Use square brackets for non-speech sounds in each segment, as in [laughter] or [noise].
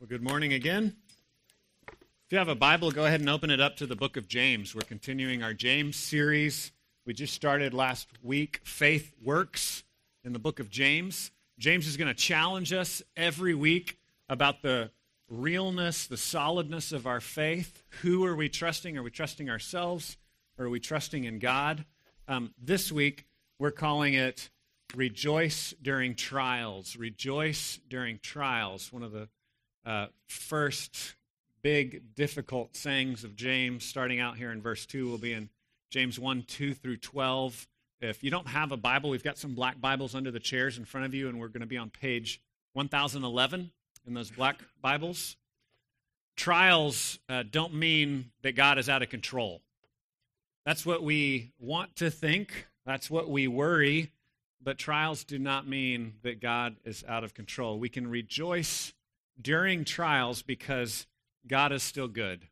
Well, good morning again. If you have a Bible, go ahead and open it up to the book of James. We're continuing our James series. We just started last week, Faith Works, in the book of James. James is going to challenge us every week about the realness, the solidness of our faith. Who are we trusting? Are we trusting ourselves or are we trusting in God? Um, this week, we're calling it Rejoice During Trials. Rejoice During Trials. One of the uh, first big, difficult sayings of James, starting out here in verse 2, will be in James 1 2 through 12. If you don't have a Bible, we've got some black Bibles under the chairs in front of you, and we're going to be on page 1011 in those black Bibles. Trials uh, don't mean that God is out of control. That's what we want to think, that's what we worry, but trials do not mean that God is out of control. We can rejoice during trials because God is still good.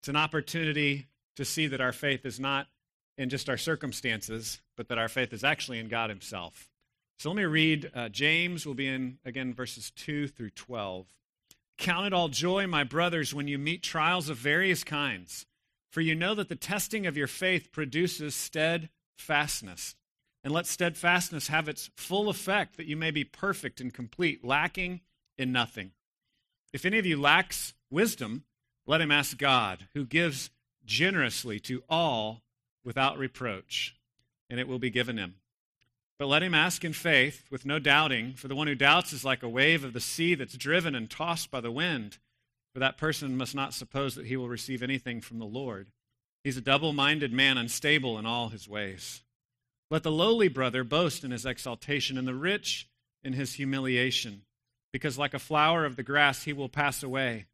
It's an opportunity to see that our faith is not in just our circumstances, but that our faith is actually in God Himself. So let me read uh, James. We'll be in, again, verses 2 through 12. Count it all joy, my brothers, when you meet trials of various kinds, for you know that the testing of your faith produces steadfastness. And let steadfastness have its full effect, that you may be perfect and complete, lacking in nothing. If any of you lacks wisdom, let him ask God, who gives generously to all without reproach, and it will be given him. But let him ask in faith, with no doubting, for the one who doubts is like a wave of the sea that's driven and tossed by the wind. For that person must not suppose that he will receive anything from the Lord. He's a double minded man, unstable in all his ways. Let the lowly brother boast in his exaltation, and the rich in his humiliation because like a flower of the grass he will pass away.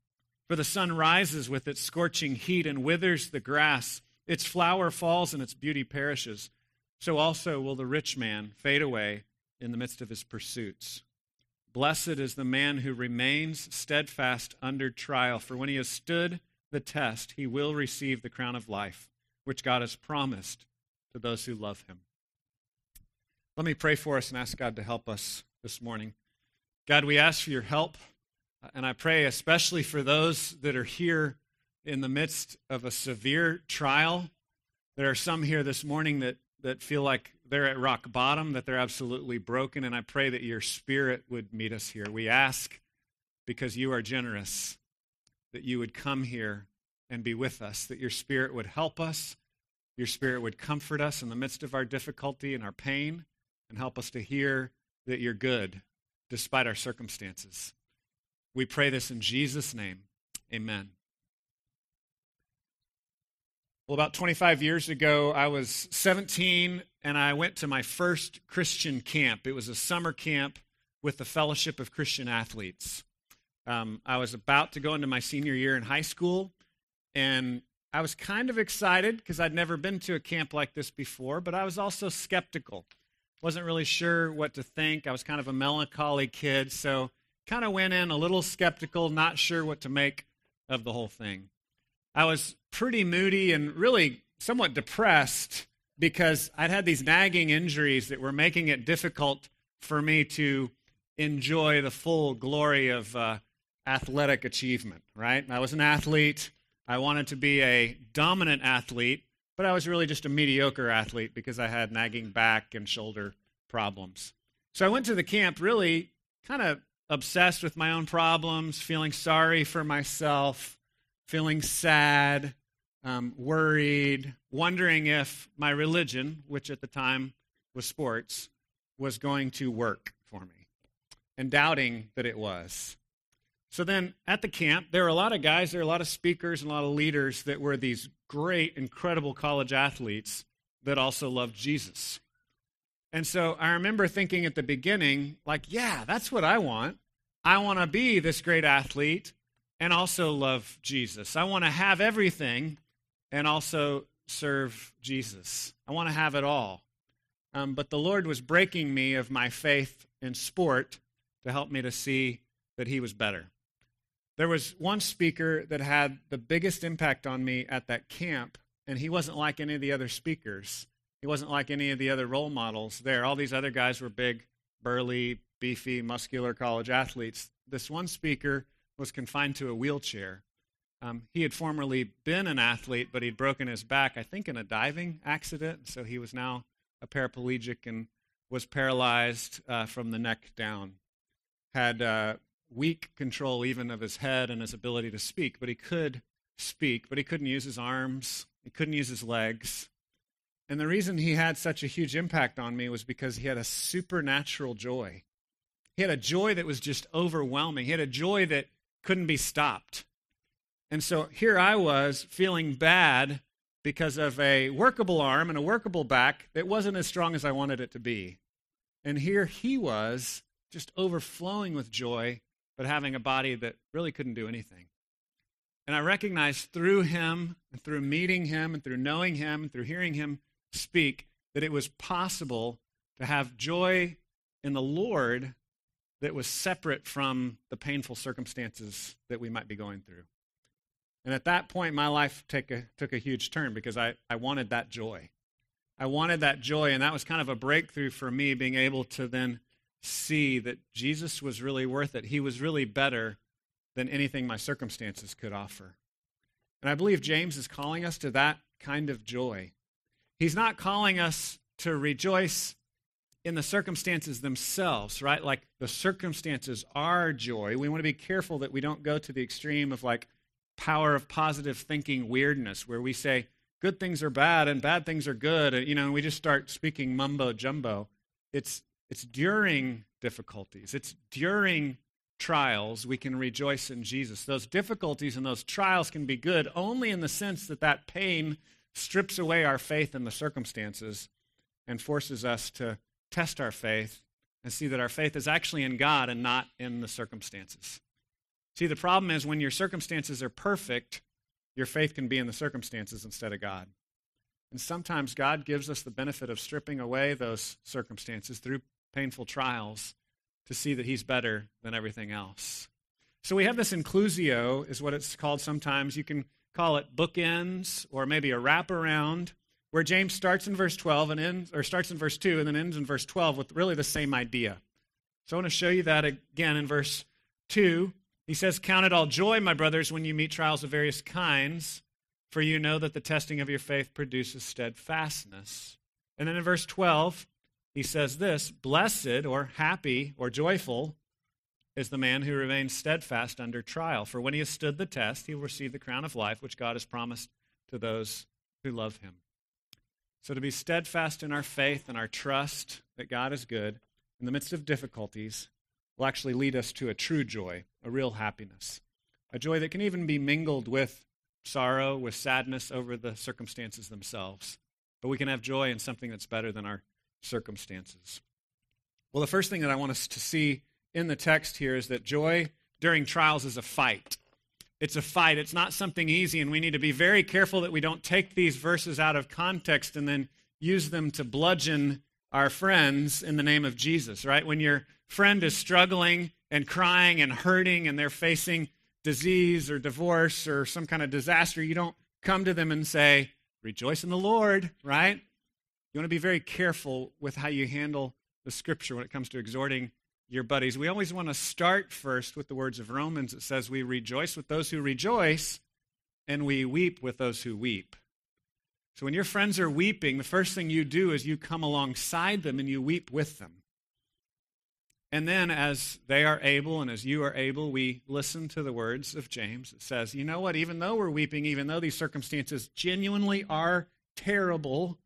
For the sun rises with its scorching heat and withers the grass. Its flower falls and its beauty perishes. So also will the rich man fade away in the midst of his pursuits. Blessed is the man who remains steadfast under trial, for when he has stood the test, he will receive the crown of life, which God has promised to those who love him. Let me pray for us and ask God to help us this morning. God, we ask for your help, and I pray especially for those that are here in the midst of a severe trial. There are some here this morning that, that feel like they're at rock bottom, that they're absolutely broken, and I pray that your spirit would meet us here. We ask because you are generous that you would come here and be with us, that your spirit would help us, your spirit would comfort us in the midst of our difficulty and our pain, and help us to hear that you're good despite our circumstances. We pray this in Jesus' name. Amen. Well, about 25 years ago, I was 17 and I went to my first Christian camp. It was a summer camp with the Fellowship of Christian Athletes. Um, I was about to go into my senior year in high school, and I was kind of excited because I'd never been to a camp like this before, but I was also skeptical wasn't really sure what to think. I was kind of a melancholy kid, so kind of went in a little skeptical, not sure what to make of the whole thing. I was pretty moody and really somewhat depressed because I'd had these nagging injuries that were making it difficult for me to enjoy the full glory of uh, athletic achievement, right? I was an athlete. I wanted to be a dominant athlete, but I was really just a mediocre athlete because I had nagging back and shoulder problems. So I went to the camp really kind of obsessed with my own problems, feeling sorry for myself, feeling sad, um, worried, wondering if my religion, which at the time was sports, was going to work for me, and doubting that it was. So then at the camp, there were a lot of guys, there were a lot of speakers and a lot of leaders that were these great, incredible college athletes that also loved Jesus. And so I remember thinking at the beginning, like, yeah, that's what I want. I want to be this great athlete and also love Jesus. I want to have everything and also serve Jesus. I want to have it all. Um, but the Lord was breaking me of my faith in sport to help me to see that He was better. There was one speaker that had the biggest impact on me at that camp, and he wasn't like any of the other speakers. He wasn't like any of the other role models there. All these other guys were big, burly, beefy, muscular college athletes. This one speaker was confined to a wheelchair. Um, he had formerly been an athlete, but he'd broken his back, I think, in a diving accident. So he was now a paraplegic and was paralyzed uh, from the neck down. Had uh, weak control even of his head and his ability to speak, but he could speak, but he couldn't use his arms, he couldn't use his legs. And the reason he had such a huge impact on me was because he had a supernatural joy. He had a joy that was just overwhelming. He had a joy that couldn't be stopped. And so here I was feeling bad because of a workable arm and a workable back that wasn't as strong as I wanted it to be. And here he was just overflowing with joy, but having a body that really couldn't do anything. And I recognized through him, and through meeting him, and through knowing him, and through hearing him speak, that it was possible to have joy in the Lord that was separate from the painful circumstances that we might be going through. And at that point, my life took a, took a huge turn because I, I wanted that joy. I wanted that joy, and that was kind of a breakthrough for me, being able to then see that Jesus was really worth it. He was really better than anything my circumstances could offer. And I believe James is calling us to that kind of joy. He's not calling us to rejoice in the circumstances themselves, right? Like the circumstances are joy. We want to be careful that we don't go to the extreme of like power of positive thinking weirdness where we say good things are bad and bad things are good, and, you know, and we just start speaking mumbo jumbo. It's it's during difficulties. It's during trials we can rejoice in Jesus. Those difficulties and those trials can be good only in the sense that that pain strips away our faith in the circumstances and forces us to test our faith and see that our faith is actually in God and not in the circumstances. See, the problem is when your circumstances are perfect, your faith can be in the circumstances instead of God. And sometimes God gives us the benefit of stripping away those circumstances through painful trials to see that He's better than everything else. So we have this inclusio, is what it's called sometimes. You can call it bookends or maybe a wraparound where James starts in verse 12 and ends, or starts in verse 2 and then ends in verse 12 with really the same idea. So I want to show you that again in verse 2. He says, Count it all joy, my brothers, when you meet trials of various kinds, for you know that the testing of your faith produces steadfastness. And then in verse 12, he says this Blessed or happy or joyful is the man who remains steadfast under trial, for when he has stood the test, he will receive the crown of life which God has promised to those who love him. So, to be steadfast in our faith and our trust that God is good in the midst of difficulties will actually lead us to a true joy, a real happiness, a joy that can even be mingled with sorrow, with sadness over the circumstances themselves. But we can have joy in something that's better than our circumstances. Well, the first thing that I want us to see in the text here is that joy during trials is a fight. It's a fight. It's not something easy, and we need to be very careful that we don't take these verses out of context and then use them to bludgeon our friends in the name of Jesus, right? When your friend is struggling and crying and hurting and they're facing disease or divorce or some kind of disaster, you don't come to them and say, Rejoice in the Lord, right? You want to be very careful with how you handle the scripture when it comes to exhorting your buddies. We always want to start first with the words of Romans. It says, We rejoice with those who rejoice, and we weep with those who weep. So when your friends are weeping, the first thing you do is you come alongside them and you weep with them. And then, as they are able and as you are able, we listen to the words of James. It says, You know what? Even though we're weeping, even though these circumstances genuinely are terrible,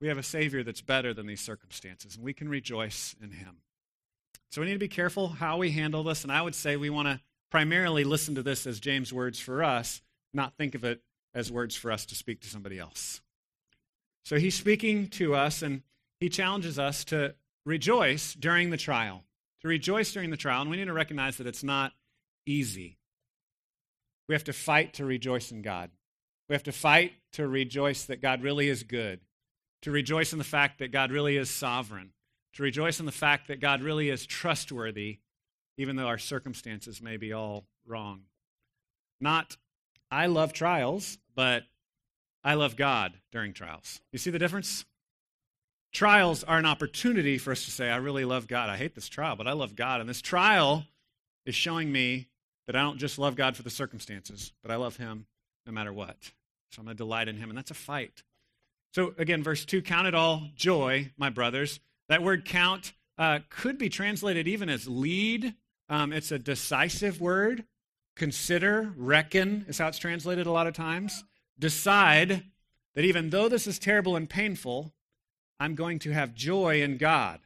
we have a Savior that's better than these circumstances, and we can rejoice in Him. So we need to be careful how we handle this, and I would say we want to primarily listen to this as James' words for us, not think of it as words for us to speak to somebody else. So he's speaking to us, and he challenges us to rejoice during the trial. To rejoice during the trial, and we need to recognize that it's not easy. We have to fight to rejoice in God. We have to fight to rejoice that God really is good, to rejoice in the fact that God really is sovereign, to rejoice in the fact that God really is trustworthy, even though our circumstances may be all wrong. Not, I love trials, but I love God during trials. You see the difference? Trials are an opportunity for us to say, I really love God. I hate this trial, but I love God. And this trial is showing me that I don't just love God for the circumstances, but I love Him no matter what. So I'm going to delight in Him, and that's a fight. So again, verse 2 Count it all joy, my brothers. That word count uh, could be translated even as lead. Um, it's a decisive word. Consider, reckon is how it's translated a lot of times. Decide that even though this is terrible and painful, I'm going to have joy in God.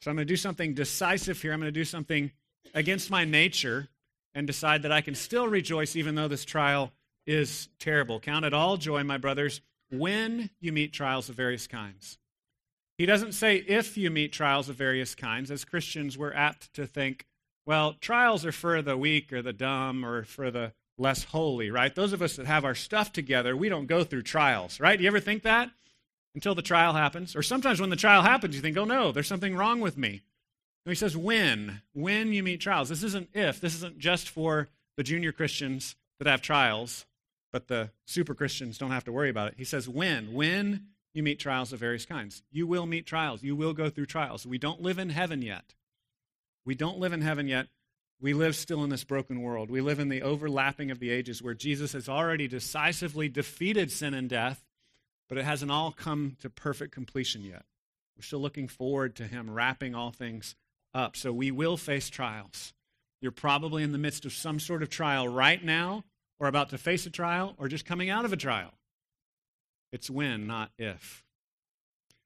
So I'm going to do something decisive here. I'm going to do something against my nature and decide that I can still rejoice even though this trial is terrible. Count it all joy, my brothers, when you meet trials of various kinds. He doesn't say if you meet trials of various kinds. As Christians, we're apt to think, well, trials are for the weak or the dumb or for the less holy, right? Those of us that have our stuff together, we don't go through trials, right? Do you ever think that? Until the trial happens. Or sometimes when the trial happens, you think, oh no, there's something wrong with me. And he says, when, when you meet trials. This isn't if, this isn't just for the junior Christians that have trials, but the super Christians don't have to worry about it. He says, when, when you meet trials of various kinds. You will meet trials. You will go through trials. We don't live in heaven yet. We don't live in heaven yet. We live still in this broken world. We live in the overlapping of the ages where Jesus has already decisively defeated sin and death, but it hasn't all come to perfect completion yet. We're still looking forward to him wrapping all things up. So we will face trials. You're probably in the midst of some sort of trial right now, or about to face a trial, or just coming out of a trial. It's when, not if.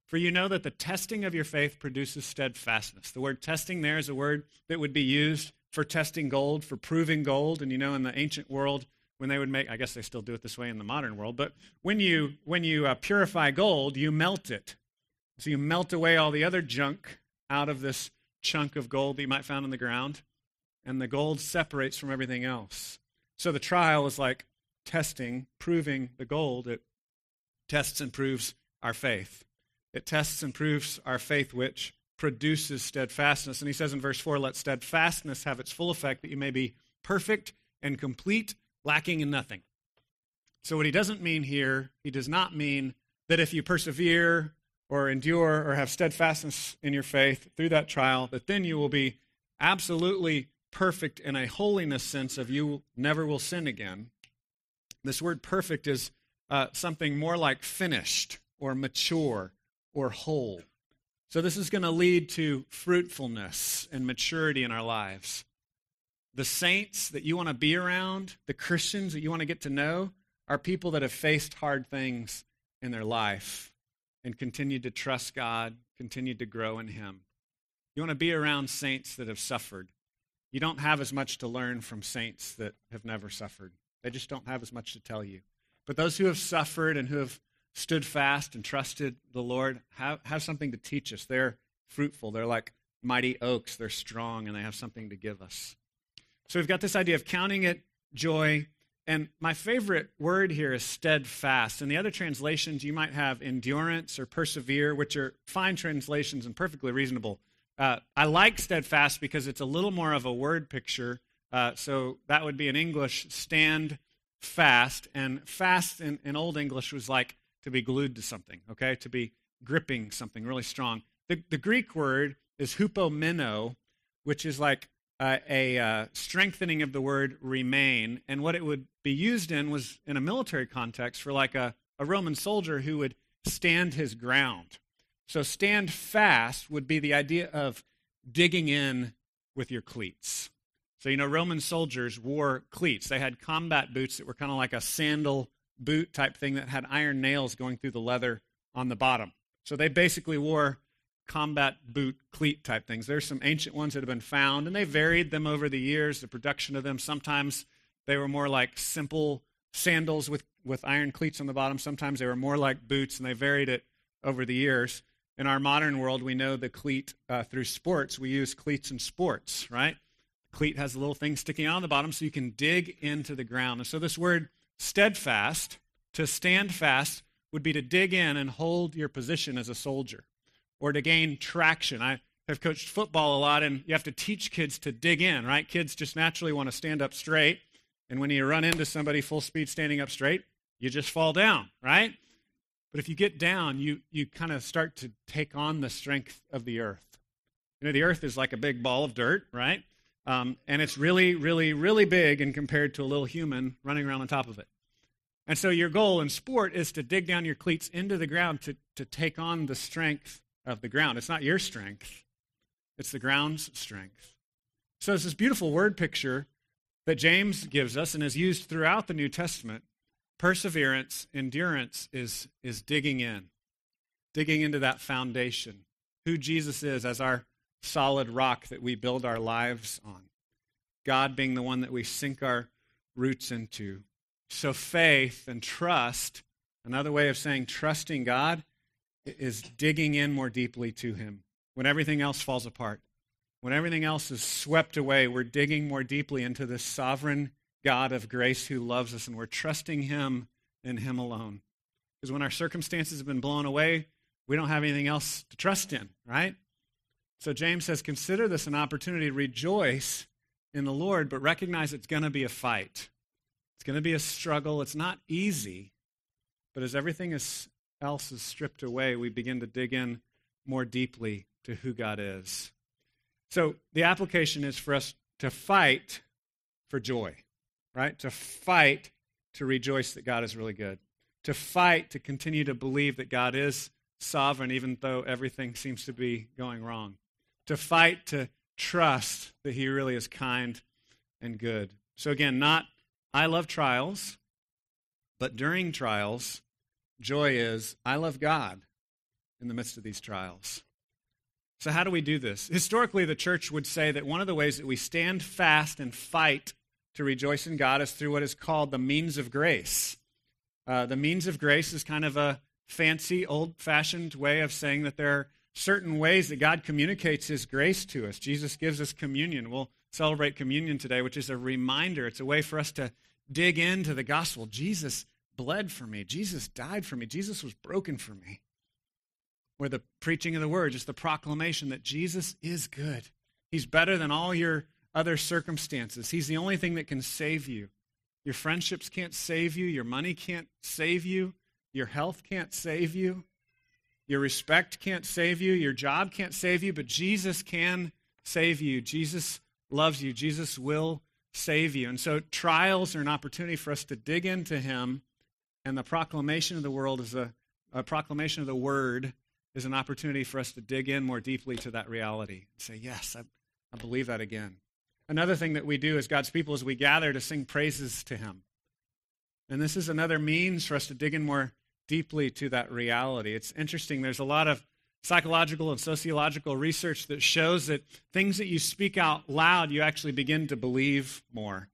For you know that the testing of your faith produces steadfastness. The word testing there is a word that would be used for testing gold, for proving gold. And you know, in the ancient world, when they would make, I guess they still do it this way in the modern world, but when you, when you uh, purify gold, you melt it. So you melt away all the other junk out of this chunk of gold that you might find on the ground, and the gold separates from everything else. So the trial is like testing, proving the gold. It tests and proves our faith. It tests and proves our faith, which produces steadfastness. And he says in verse 4 let steadfastness have its full effect, that you may be perfect and complete, lacking in nothing. So, what he doesn't mean here, he does not mean that if you persevere or endure or have steadfastness in your faith through that trial, that then you will be absolutely perfect in a holiness sense of you never will sin again. This word perfect is uh, something more like finished or mature or whole. So, this is going to lead to fruitfulness and maturity in our lives. The saints that you want to be around, the Christians that you want to get to know, are people that have faced hard things in their life and continued to trust God, continued to grow in Him. You want to be around saints that have suffered. You don't have as much to learn from saints that have never suffered. They just don't have as much to tell you. But those who have suffered and who have stood fast and trusted the Lord have, have something to teach us. They're fruitful. They're like mighty oaks. They're strong and they have something to give us. So we've got this idea of counting it joy. And my favorite word here is steadfast. In the other translations, you might have endurance or persevere, which are fine translations and perfectly reasonable. Uh, I like steadfast because it's a little more of a word picture. Uh, so that would be in English, stand fast. And fast in, in Old English was like to be glued to something, okay? To be gripping something really strong. The, the Greek word is hupomeno, which is like uh, a uh, strengthening of the word remain. And what it would be used in was in a military context for like a, a Roman soldier who would stand his ground. So stand fast would be the idea of digging in with your cleats. So, you know, Roman soldiers wore cleats. They had combat boots that were kind of like a sandal boot type thing that had iron nails going through the leather on the bottom. So they basically wore combat boot cleat type things. There's some ancient ones that have been found, and they varied them over the years, the production of them. Sometimes they were more like simple sandals with, with iron cleats on the bottom. Sometimes they were more like boots, and they varied it over the years. In our modern world, we know the cleat uh, through sports. We use cleats in sports, right? cleat has a little thing sticking out on the bottom so you can dig into the ground. And so this word Steadfast, to stand fast, would be to dig in and hold your position as a soldier or to gain traction. I have coached football a lot, and you have to teach kids to dig in, right? Kids just naturally want to stand up straight. And when you run into somebody full speed standing up straight, you just fall down, right? But if you get down, you, you kind of start to take on the strength of the earth. You know, the earth is like a big ball of dirt, right? Um, and it's really, really, really big and compared to a little human running around on top of it. And so your goal in sport is to dig down your cleats into the ground to, to take on the strength of the ground. It's not your strength, it's the ground's strength. So it's this beautiful word picture that James gives us and is used throughout the New Testament. Perseverance, endurance is, is digging in, digging into that foundation, who Jesus is as our solid rock that we build our lives on. God being the one that we sink our roots into. So, faith and trust, another way of saying trusting God, is digging in more deeply to Him when everything else falls apart. When everything else is swept away, we're digging more deeply into this sovereign God of grace who loves us, and we're trusting Him and Him alone. Because when our circumstances have been blown away, we don't have anything else to trust in, right? So James says, consider this an opportunity to rejoice in the Lord, but recognize it's going to be a fight. It's going to be a struggle. It's not easy. But as everything is, else is stripped away, we begin to dig in more deeply to who God is. So the application is for us to fight for joy, right? To fight to rejoice that God is really good. To fight to continue to believe that God is sovereign, even though everything seems to be going wrong to fight to trust that He really is kind and good. So, again, not I love trials, but during trials, joy is I love God in the midst of these trials. So, how do we do this? Historically, the church would say that one of the ways that we stand fast and fight to rejoice in God is through what is called the means of grace. Uh, the means of grace is kind of a fancy, old fashioned way of saying that there are certain ways that God communicates His grace to us. Jesus gives us communion. We'll celebrate communion today, which is a reminder. It's a way for us to dig into the gospel. Jesus bled for me, Jesus died for me, Jesus was broken for me. Where the preaching of the word, just the proclamation that Jesus is good. He's better than all your other circumstances. He's the only thing that can save you. Your friendships can't save you. Your money can't save you. Your health can't save you. Your respect can't save you. Your job can't save you, but Jesus can save you. Jesus loves you. Jesus will save you. And so trials are an opportunity for us to dig into Him, and the proclamation of the world is a, a proclamation of the Word is an opportunity for us to dig in more deeply to that reality and say, Yes, I, I believe that again. Another thing that we do as God's people is we gather to sing praises to Him. And this is another means for us to dig in more deeply to that reality. It's interesting, there's a lot of psychological and sociological research that shows that things that you speak out loud, you actually begin to believe more.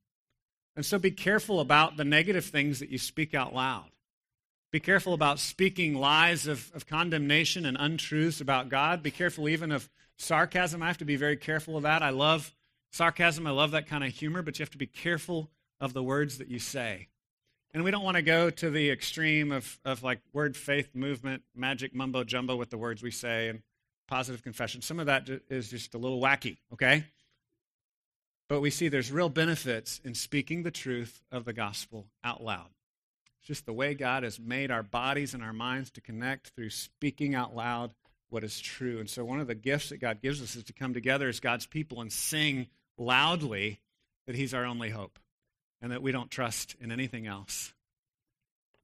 And so be careful about the negative things that you speak out loud. Be careful about speaking lies of, of condemnation and untruths about God. Be careful even of sarcasm. I have to be very careful of that. I love sarcasm, I love that kind of humor, but you have to be careful of the words that you say. And we don't want to go to the extreme of, of like word faith movement, magic mumbo jumbo with the words we say, and positive confession. Some of that is just a little wacky, okay? But we see there's real benefits in speaking the truth of the gospel out loud. It's just the way God has made our bodies and our minds to connect through speaking out loud what is true. And so one of the gifts that God gives us is to come together as God's people and sing loudly that He's our only hope and that we don't trust in anything else.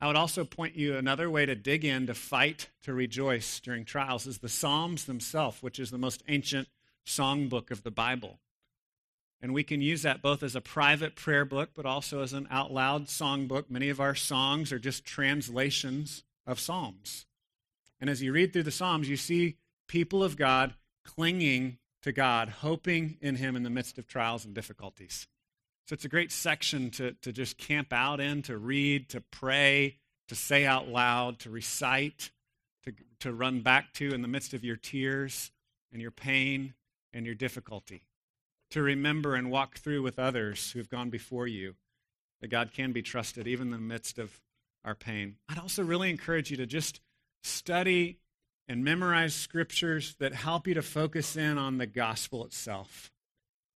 I would also point you another way to dig in, to fight, to rejoice during trials is the Psalms themselves, which is the most ancient songbook of the Bible. And we can use that both as a private prayer book, but also as an out loud songbook. Many of our songs are just translations of Psalms. And as you read through the Psalms, you see people of God clinging to God, hoping in Him in the midst of trials and difficulties. So it's a great section to, to just camp out in, to read, to pray, to say out loud, to recite, to, to run back to in the midst of your tears and your pain and your difficulty. To remember and walk through with others who have gone before you that God can be trusted even in the midst of our pain. I'd also really encourage you to just study and memorize scriptures that help you to focus in on the gospel itself.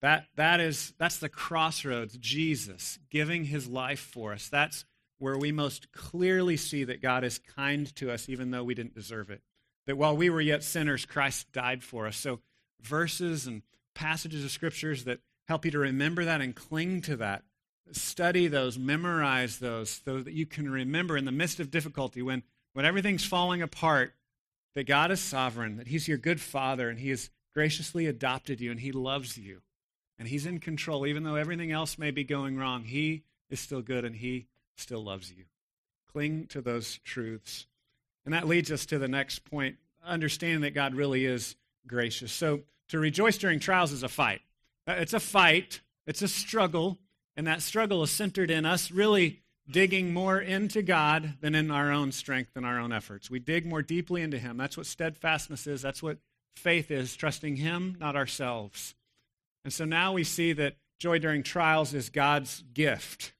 That, that is, that's the crossroads, Jesus giving his life for us. That's where we most clearly see that God is kind to us, even though we didn't deserve it. That while we were yet sinners, Christ died for us. So, verses and passages of scriptures that help you to remember that and cling to that. Study those, memorize those, so that you can remember in the midst of difficulty when, when everything's falling apart that God is sovereign, that He's your good Father, and He has graciously adopted you, and He loves you, and He's in control. Even though everything else may be going wrong, He is still good, and He still loves you. Cling to those truths. And that leads us to the next point understanding that God really is gracious. So, to rejoice during trials is a fight. Uh, it's a fight, it's a struggle, and that struggle is centered in us really digging more into God than in our own strength and our own efforts. We dig more deeply into Him. That's what steadfastness is. That's what faith is, trusting Him, not ourselves. And so now we see that joy during trials is God's gift.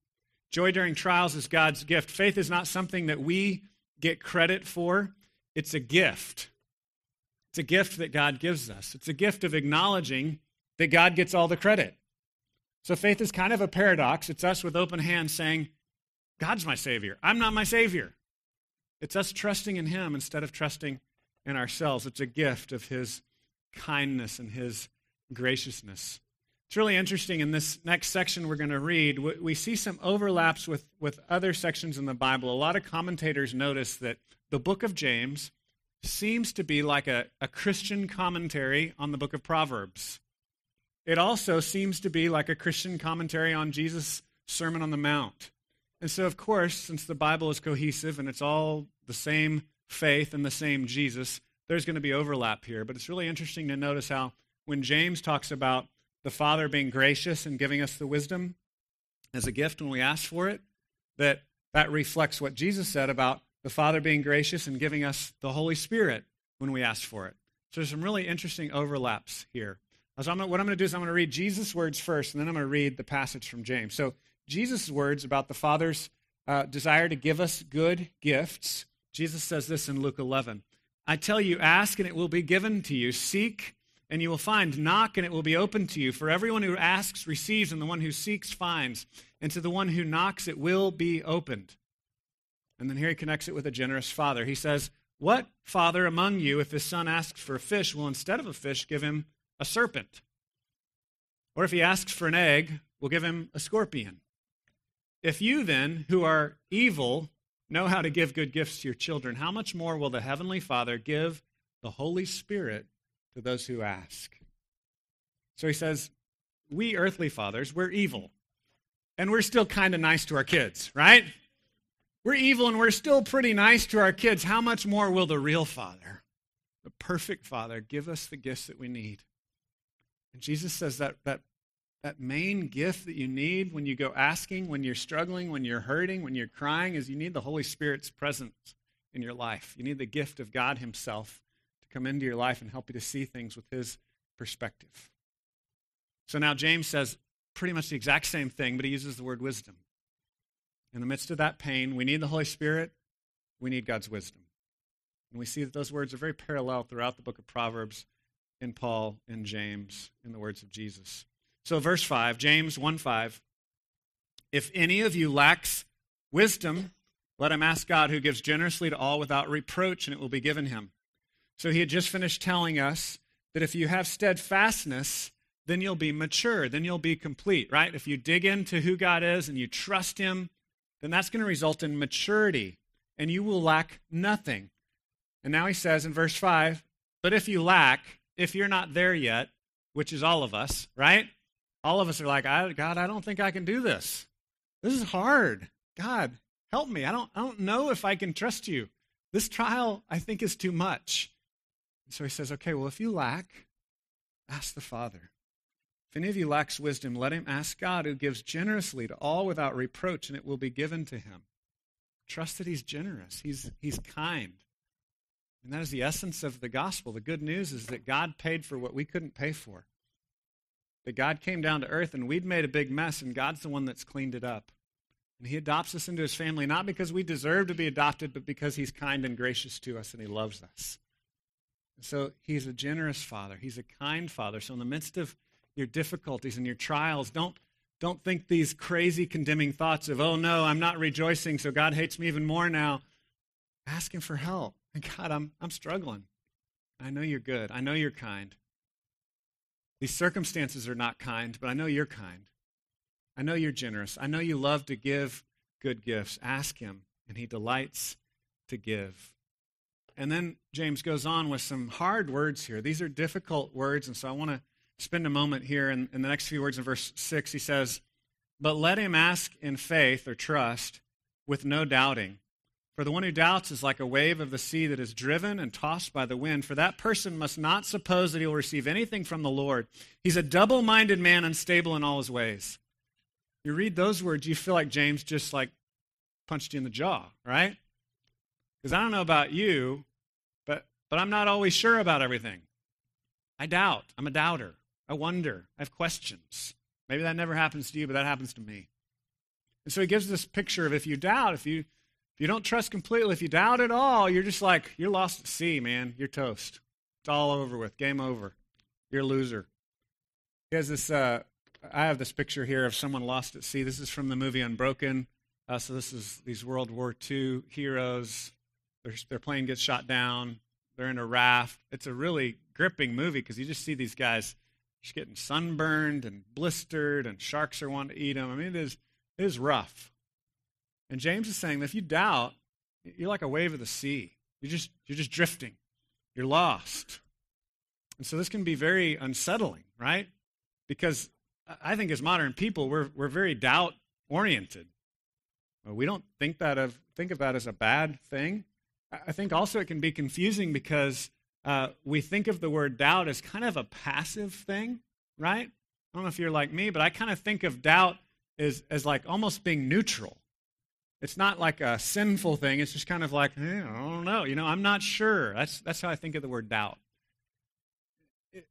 Joy during trials is God's gift. Faith is not something that we get credit for, it's a gift. It's a gift that God gives us. It's a gift of acknowledging that God gets all the credit. So faith is kind of a paradox. It's us with open hands saying, God's my Savior. I'm not my Savior. It's us trusting in Him instead of trusting in ourselves. It's a gift of His kindness and His graciousness. It's really interesting in this next section we're going to read. We see some overlaps with, with other sections in the Bible. A lot of commentators notice that the book of James seems to be like a, a Christian commentary on the book of Proverbs. It also seems to be like a Christian commentary on Jesus' Sermon on the Mount. And so, of course, since the Bible is cohesive and it's all the same faith and the same Jesus, there's going to be overlap here. But it's really interesting to notice how when James talks about the Father being gracious and giving us the wisdom as a gift when we ask for it, that that reflects what Jesus said about the Father being gracious and giving us the Holy Spirit when we ask for it. So there's some really interesting overlaps here. So I'm, what I'm going to do is I'm going to read Jesus' words first, and then I'm going to read the passage from James. So Jesus' words about the Father's uh, desire to give us good gifts. Jesus says this in Luke 11 I tell you, ask and it will be given to you. Seek and you will find. Knock and it will be opened to you. For everyone who asks receives, and the one who seeks finds. And to the one who knocks it will be opened. And then here he connects it with a generous father. He says, What father among you, if his son asks for a fish, will instead of a fish give him a serpent? Or if he asks for an egg, will give him a scorpion? If you then, who are evil, know how to give good gifts to your children, how much more will the Heavenly Father give the Holy Spirit to those who ask? So he says, We earthly fathers, we're evil. And we're still kind of nice to our kids, right? We're evil and we're still pretty nice to our kids. How much more will the real Father, the perfect Father, give us the gifts that we need? And Jesus says that, that that main gift that you need when you go asking, when you're struggling, when you're hurting, when you're crying, is you need the Holy Spirit's presence in your life. You need the gift of God Himself to come into your life and help you to see things with His perspective. So now James says pretty much the exact same thing, but he uses the word wisdom. In the midst of that pain, we need the Holy Spirit, we need God's wisdom. And we see that those words are very parallel throughout the book of Proverbs in Paul in James in the words of Jesus. So, verse 5, James 1 5. If any of you lacks wisdom, let him ask God, who gives generously to all without reproach, and it will be given him. So, he had just finished telling us that if you have steadfastness, then you'll be mature, then you'll be complete, right? If you dig into who God is and you trust him, then that's going to result in maturity, and you will lack nothing. And now he says in verse 5 But if you lack, if you're not there yet, which is all of us, right? All of us are like, I, God, I don't think I can do this. This is hard. God, help me. I don't, I don't know if I can trust you. This trial, I think, is too much. And so he says, okay, well, if you lack, ask the Father. If any of you lacks wisdom, let him ask God, who gives generously to all without reproach, and it will be given to him. Trust that he's generous, he's, he's kind. And that is the essence of the gospel. The good news is that God paid for what we couldn't pay for. That God came down to earth and we'd made a big mess, and God's the one that's cleaned it up. And He adopts us into His family, not because we deserve to be adopted, but because He's kind and gracious to us and He loves us. so He's a generous Father, He's a kind Father. So in the midst of your difficulties and your trials, don't, don't think these crazy condemning thoughts of, oh no, I'm not rejoicing, so God hates me even more now. Ask Him for help. [laughs] God, I'm, I'm struggling. I know you're good. I know you're kind. These circumstances are not kind, but I know you're kind. I know you're generous. I know you love to give good gifts. Ask Him, and He delights to give. And then James goes on with some hard words here. These are difficult words, and so I want to spend a moment here in, in the next few words in verse 6. He says, But let him ask in faith or trust with no doubting. For the one who doubts is like a wave of the sea that is driven and tossed by the wind. For that person must not suppose that he will receive anything from the Lord. He's a double minded man, unstable in all his ways. You read those words, you feel like James just like punched you in the jaw, right? Because I don't know about you, but, but I'm not always sure about everything. I doubt. I'm a doubter. I wonder. I have questions. Maybe that never happens to you, but that happens to me. And so he gives this picture of if you doubt, if you if you don't trust completely, if you doubt at all, you're just like you're lost at sea, man. You're toast. It's all over with. Game over. You're a loser. He has this. Uh, I have this picture here of someone lost at sea. This is from the movie Unbroken. Uh, so this is these World War II heroes their, their plane gets shot down. They're in a raft. It's a really gripping movie because you just see these guys just getting sunburned and blistered, and sharks are wanting to eat them. I mean, it is, it is rough. And James is saying that if you doubt, you're like a wave of the sea. You're just, you're just drifting. You're lost. And so this can be very unsettling, right? Because I think as modern people, we're, we're very doubt oriented. We don't think that of think of that as a bad thing. I think also it can be confusing because uh, we think of the word doubt as kind of a passive thing, right? I don't know if you're like me, but I kind of think of doubt as, as like almost being neutral. It's not like a sinful thing. It's just kind of like, eh, I don't know. You know, I'm not sure. That's, that's how I think of the word doubt.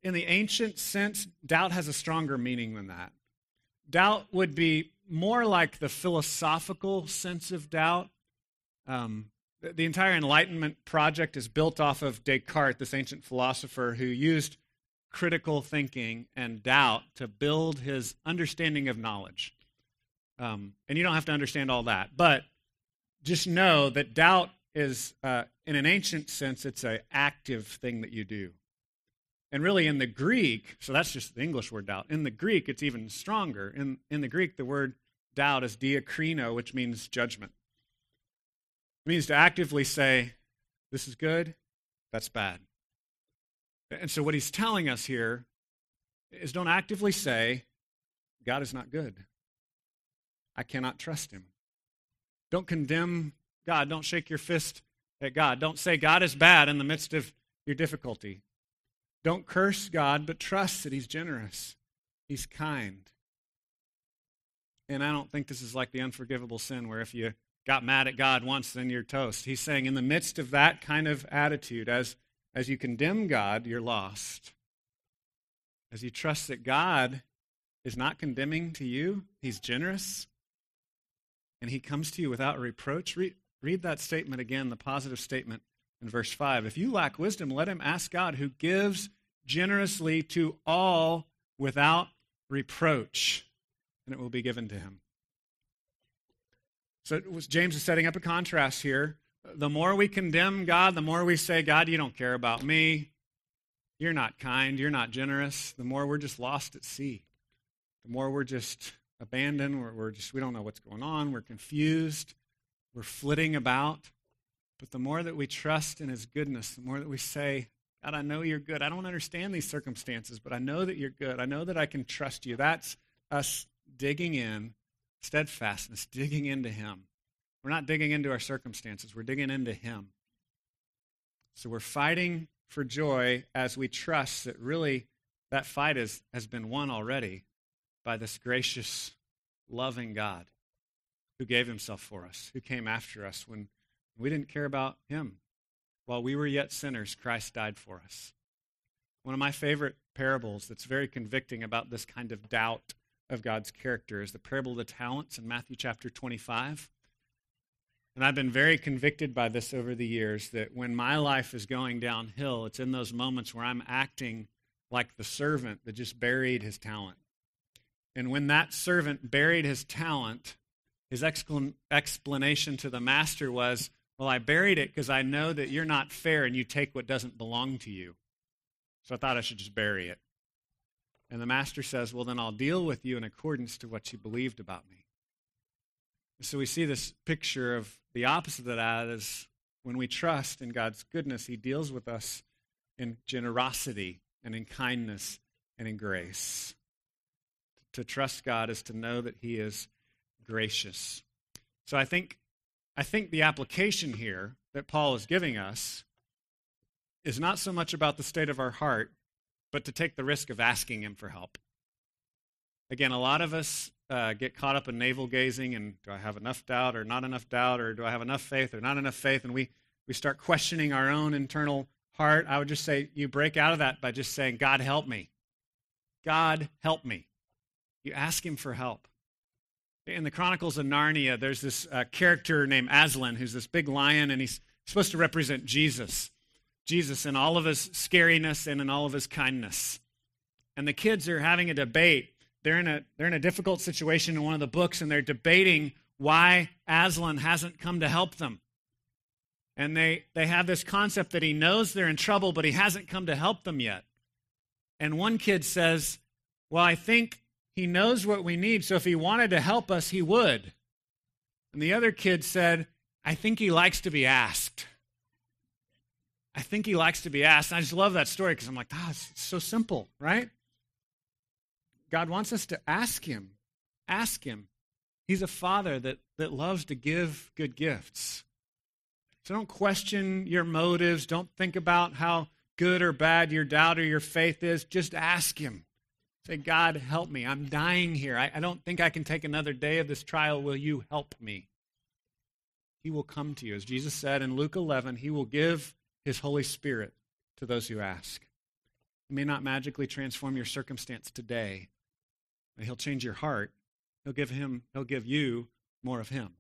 In the ancient sense, doubt has a stronger meaning than that. Doubt would be more like the philosophical sense of doubt. Um, the entire Enlightenment project is built off of Descartes, this ancient philosopher who used critical thinking and doubt to build his understanding of knowledge. Um, and you don't have to understand all that, but just know that doubt is, uh, in an ancient sense, it's an active thing that you do. And really, in the Greek, so that's just the English word doubt. In the Greek, it's even stronger. In, in the Greek, the word doubt is diakrino, which means judgment. It means to actively say, this is good, that's bad. And so, what he's telling us here is don't actively say, God is not good. I cannot trust him. Don't condemn God. Don't shake your fist at God. Don't say God is bad in the midst of your difficulty. Don't curse God, but trust that he's generous, he's kind. And I don't think this is like the unforgivable sin where if you got mad at God once, then you're toast. He's saying, in the midst of that kind of attitude, as, as you condemn God, you're lost. As you trust that God is not condemning to you, He's generous, and He comes to you without reproach. Read, read that statement again, the positive statement in verse 5. If you lack wisdom, let him ask God, who gives generously to all without reproach, and it will be given to him. So James is setting up a contrast here. The more we condemn God, the more we say, God, you don't care about me. You're not kind. You're not generous. The more we're just lost at sea. The more we're just abandoned. We're, we're just, we don't know what's going on. We're confused. We're flitting about. But the more that we trust in His goodness, the more that we say, God, I know you're good. I don't understand these circumstances, but I know that you're good. I know that I can trust you. That's us digging in steadfastness, digging into Him. We're not digging into our circumstances, we're digging into Him. So we're fighting for joy as we trust that really that fight is, has been won already by this gracious, loving God who gave Himself for us, who came after us when we didn't care about Him. While we were yet sinners, Christ died for us. One of my favorite parables that's very convicting about this kind of doubt of God's character is the parable of the talents in Matthew chapter 25. And I've been very convicted by this over the years that when my life is going downhill, it's in those moments where I'm acting like the servant that just buried his talent. And when that servant buried his talent, his explanation to the master was, Well, I buried it because I know that you're not fair and you take what doesn't belong to you. So I thought I should just bury it. And the master says, Well, then I'll deal with you in accordance to what you believed about me. So we see this picture of the opposite of that is when we trust in God's goodness, He deals with us in generosity and in kindness and in grace. To trust God is to know that He is gracious. So I think, I think the application here that Paul is giving us is not so much about the state of our heart, but to take the risk of asking Him for help. Again, a lot of us uh, get caught up in navel gazing and do I have enough doubt or not enough doubt or do I have enough faith or not enough faith? And we, we start questioning our own internal heart. I would just say you break out of that by just saying, God, help me. God, help me. You ask Him for help. In the Chronicles of Narnia, there's this uh, character named Aslan who's this big lion, and he's supposed to represent Jesus. Jesus in all of his scariness and in all of his kindness. And the kids are having a debate they're in a they're in a difficult situation in one of the books and they're debating why Aslan hasn't come to help them. And they they have this concept that he knows they're in trouble but he hasn't come to help them yet. And one kid says, "Well, I think he knows what we need, so if he wanted to help us, he would." And the other kid said, "I think he likes to be asked." I think he likes to be asked. And I just love that story because I'm like, ah, it's so simple, right? God wants us to ask Him. Ask Him. He's a father that, that loves to give good gifts. So don't question your motives. Don't think about how good or bad your doubt or your faith is. Just ask Him. Say, God, help me. I'm dying here. I, I don't think I can take another day of this trial. Will you help me? He will come to you. As Jesus said in Luke 11, He will give His Holy Spirit to those who ask. He may not magically transform your circumstance today, but He'll change your heart. He'll give him, he'll give you more of him.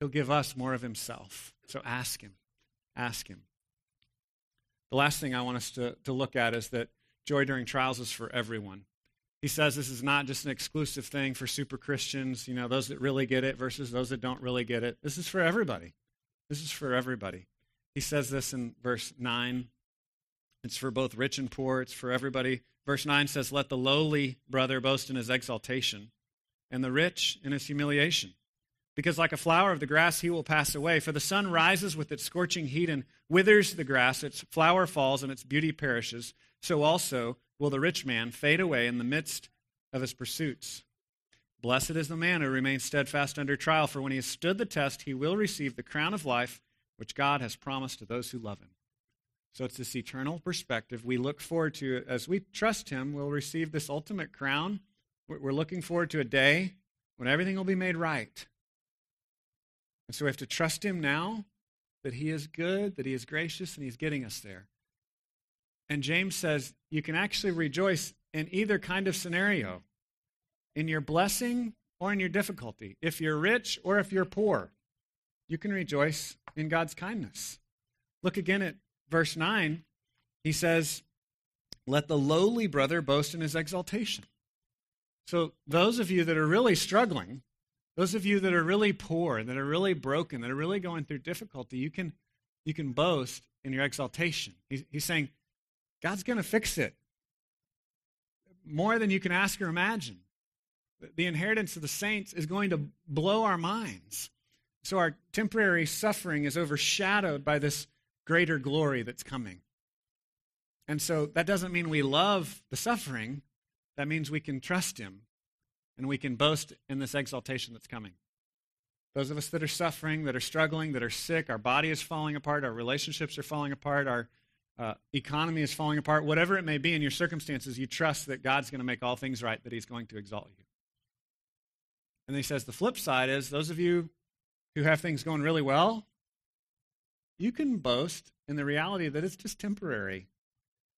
He'll give us more of himself. So ask him. Ask him. The last thing I want us to, to look at is that joy during trials is for everyone. He says this is not just an exclusive thing for super Christians, you know, those that really get it versus those that don't really get it. This is for everybody. This is for everybody. He says this in verse 9. It's for both rich and poor, it's for everybody Verse 9 says, Let the lowly brother boast in his exaltation, and the rich in his humiliation. Because like a flower of the grass, he will pass away. For the sun rises with its scorching heat and withers the grass, its flower falls, and its beauty perishes. So also will the rich man fade away in the midst of his pursuits. Blessed is the man who remains steadfast under trial, for when he has stood the test, he will receive the crown of life which God has promised to those who love him. So it's this eternal perspective we look forward to. As we trust Him, we'll receive this ultimate crown. We're looking forward to a day when everything will be made right. And so we have to trust Him now that He is good, that He is gracious, and He's getting us there. And James says you can actually rejoice in either kind of scenario in your blessing or in your difficulty. If you're rich or if you're poor, you can rejoice in God's kindness. Look again at verse 9, he says, Let the lowly brother boast in his exaltation. So, those of you that are really struggling, those of you that are really poor, that are really broken, that are really going through difficulty, you can, you can boast in your exaltation. He's, he's saying, God's going to fix it more than you can ask or imagine. The inheritance of the saints is going to blow our minds. So, our temporary suffering is overshadowed by this greater glory that's coming. And so that doesn't mean we love the suffering. That means we can trust Him and we can boast in this exaltation that's coming. Those of us that are suffering, that are struggling, that are sick, our body is falling apart, our relationships are falling apart, our uh, economy is falling apart, whatever it may be in your circumstances, you trust that God's going to make all things right, that He's going to exalt you. And he says the flip side is those of you who have things going really well, you can boast in the reality that it's just temporary.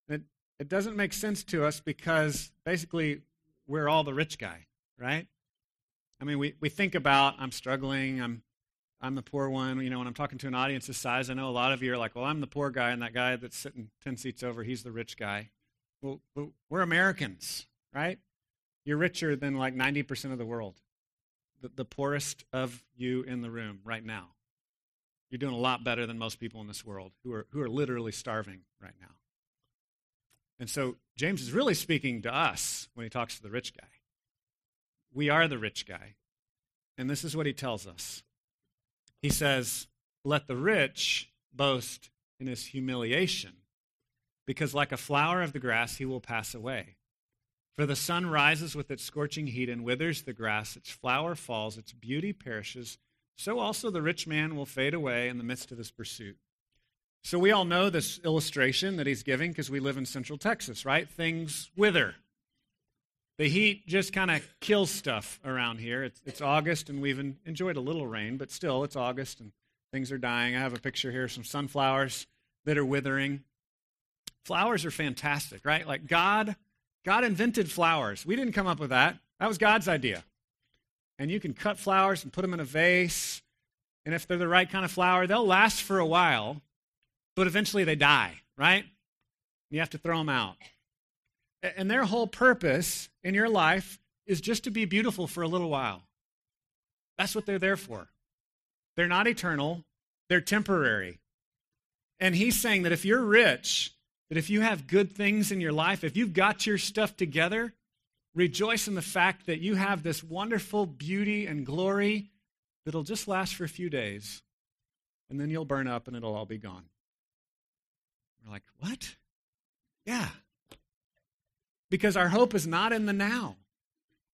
It, it doesn't make sense to us because basically we're all the rich guy, right? I mean, we, we think about, I'm struggling, I'm, I'm the poor one. You know, when I'm talking to an audience this size, I know a lot of you are like, well, I'm the poor guy, and that guy that's sitting 10 seats over, he's the rich guy. Well, we're Americans, right? You're richer than like 90% of the world, the, the poorest of you in the room right now. You're doing a lot better than most people in this world who are, who are literally starving right now. And so James is really speaking to us when he talks to the rich guy. We are the rich guy. And this is what he tells us. He says, Let the rich boast in his humiliation, because like a flower of the grass, he will pass away. For the sun rises with its scorching heat and withers the grass, its flower falls, its beauty perishes. So also the rich man will fade away in the midst of his pursuit. So we all know this illustration that he's giving because we live in central Texas, right? Things wither. The heat just kind of kills stuff around here. It's, it's August and we've enjoyed a little rain, but still it's August and things are dying. I have a picture here, some sunflowers that are withering. Flowers are fantastic, right? Like God, God invented flowers. We didn't come up with that. That was God's idea. And you can cut flowers and put them in a vase. And if they're the right kind of flower, they'll last for a while, but eventually they die, right? You have to throw them out. And their whole purpose in your life is just to be beautiful for a little while. That's what they're there for. They're not eternal, they're temporary. And he's saying that if you're rich, that if you have good things in your life, if you've got your stuff together, rejoice in the fact that you have this wonderful beauty and glory that'll just last for a few days, and then you'll burn up and it'll all be gone. We're like, what? Yeah, because our hope is not in the now.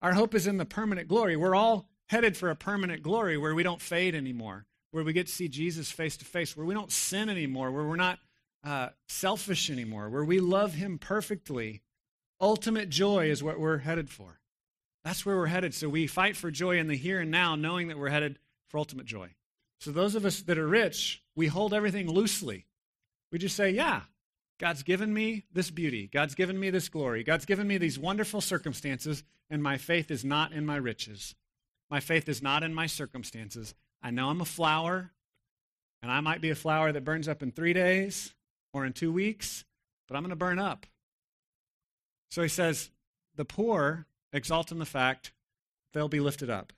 Our hope is in the permanent glory. We're all headed for a permanent glory where we don't fade anymore, where we get to see Jesus face to face, where we don't sin anymore, where we're not uh, selfish anymore, where we love Him perfectly. Ultimate joy is what we're headed for. That's where we're headed. So we fight for joy in the here and now, knowing that we're headed for ultimate joy. So those of us that are rich, we hold everything loosely. We just say, yeah, God's given me this beauty. God's given me this glory. God's given me these wonderful circumstances, and my faith is not in my riches. My faith is not in my circumstances. I know I'm a flower, and I might be a flower that burns up in three days or in two weeks, but I'm going to burn up. So he says, The poor exult in the fact they'll be lifted up.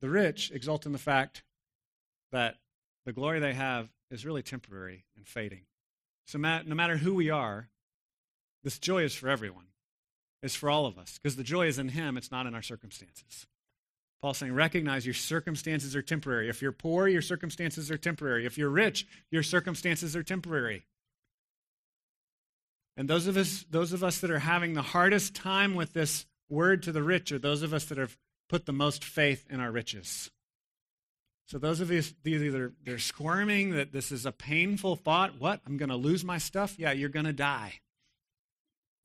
The rich exult in the fact that the glory they have is really temporary and fading. So, no matter who we are, this joy is for everyone. It's for all of us because the joy is in Him, it's not in our circumstances. Paul's saying, recognize your circumstances are temporary. If you're poor, your circumstances are temporary. If you're rich, your circumstances are temporary. And those of us, those of us that are having the hardest time with this word to the rich are those of us that have put the most faith in our riches. So those of you these either they're squirming that this is a painful thought. What? I'm going to lose my stuff? Yeah, you're going to die.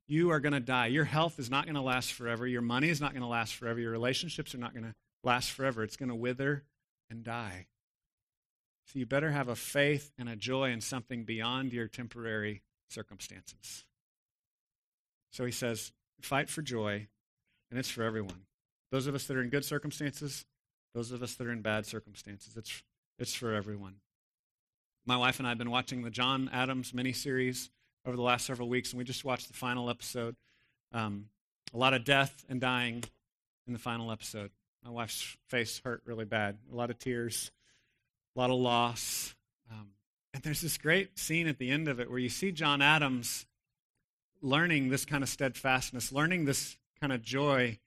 You are going to die. Your health is not going to last forever. Your money is not going to last forever. Your relationships are not going to last forever. It's going to wither and die. So you better have a faith and a joy in something beyond your temporary circumstances. So he says, fight for joy, and it's for everyone. Those of us that are in good circumstances, those of us that are in bad circumstances. It's, it's for everyone. My wife and I have been watching the John Adams miniseries over the last several weeks, and we just watched the final episode. Um, a lot of death and dying in the final episode. My wife's face hurt really bad. A lot of tears, a lot of loss. Um, and there's this great scene at the end of it where you see John Adams learning this kind of steadfastness, learning this kind of joy.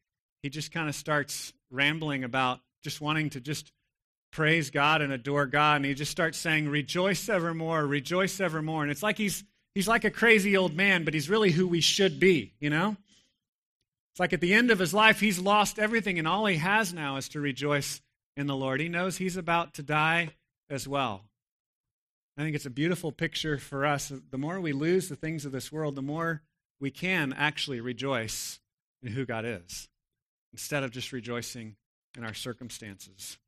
He just kind of starts rambling about just wanting to just praise God and adore God. And he just starts saying, Rejoice evermore, rejoice evermore. And it's like he's he's like a crazy old man, but he's really who we should be, you know? It's like at the end of his life, he's lost everything, and all he has now is to rejoice in the Lord. He knows he's about to die as well. I think it's a beautiful picture for us. The more we lose the things of this world, the more we can actually rejoice in who God is instead of just rejoicing in our circumstances.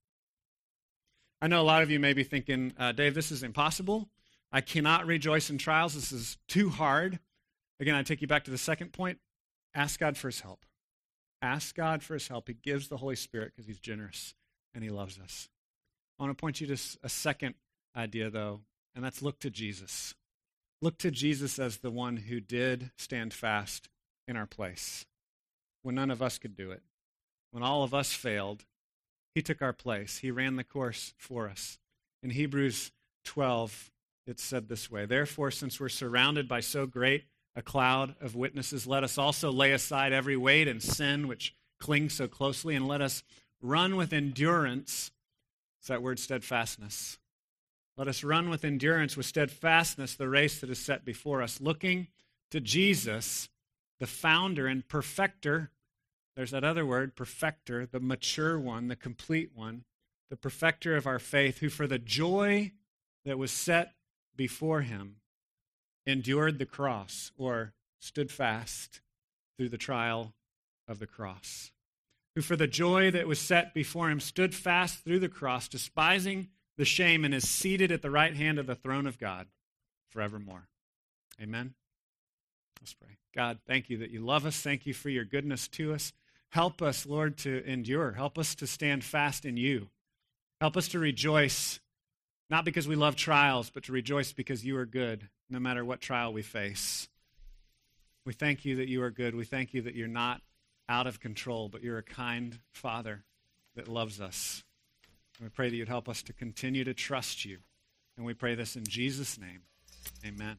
I know a lot of you may be thinking, uh, Dave, this is impossible. I cannot rejoice in trials. This is too hard. Again, I take you back to the second point. Ask God for his help. Ask God for his help. He gives the Holy Spirit because he's generous and he loves us. I want to point you to a second idea, though, and that's look to Jesus. Look to Jesus as the one who did stand fast in our place when none of us could do it when all of us failed, he took our place. He ran the course for us. In Hebrews 12, it's said this way Therefore, since we're surrounded by so great a cloud of witnesses. Let us also lay aside every weight and sin which clings so closely, and let us run with endurance. It's that word steadfastness. Let us run with endurance, with steadfastness, the race that is set before us, looking to Jesus, the founder and perfecter. There's that other word, perfecter, the mature one, the complete one, the perfecter of our faith, who for the joy that was set before him endured the cross or stood fast through the trial of the cross. Who for the joy that was set before him stood fast through the cross, despising the shame and is seated at the right hand of the throne of God forevermore. Amen. Let's pray. God, thank you that you love us. Thank you for your goodness to us. Help us, Lord, to endure. Help us to stand fast in you. Help us to rejoice, not because we love trials, but to rejoice because you are good, no matter what trial we face. We thank you that you are good. We thank you that you're not out of control, but you're a kind Father that loves us. We pray that you'd help us to continue to trust you. And we pray this in Jesus' name. Amen.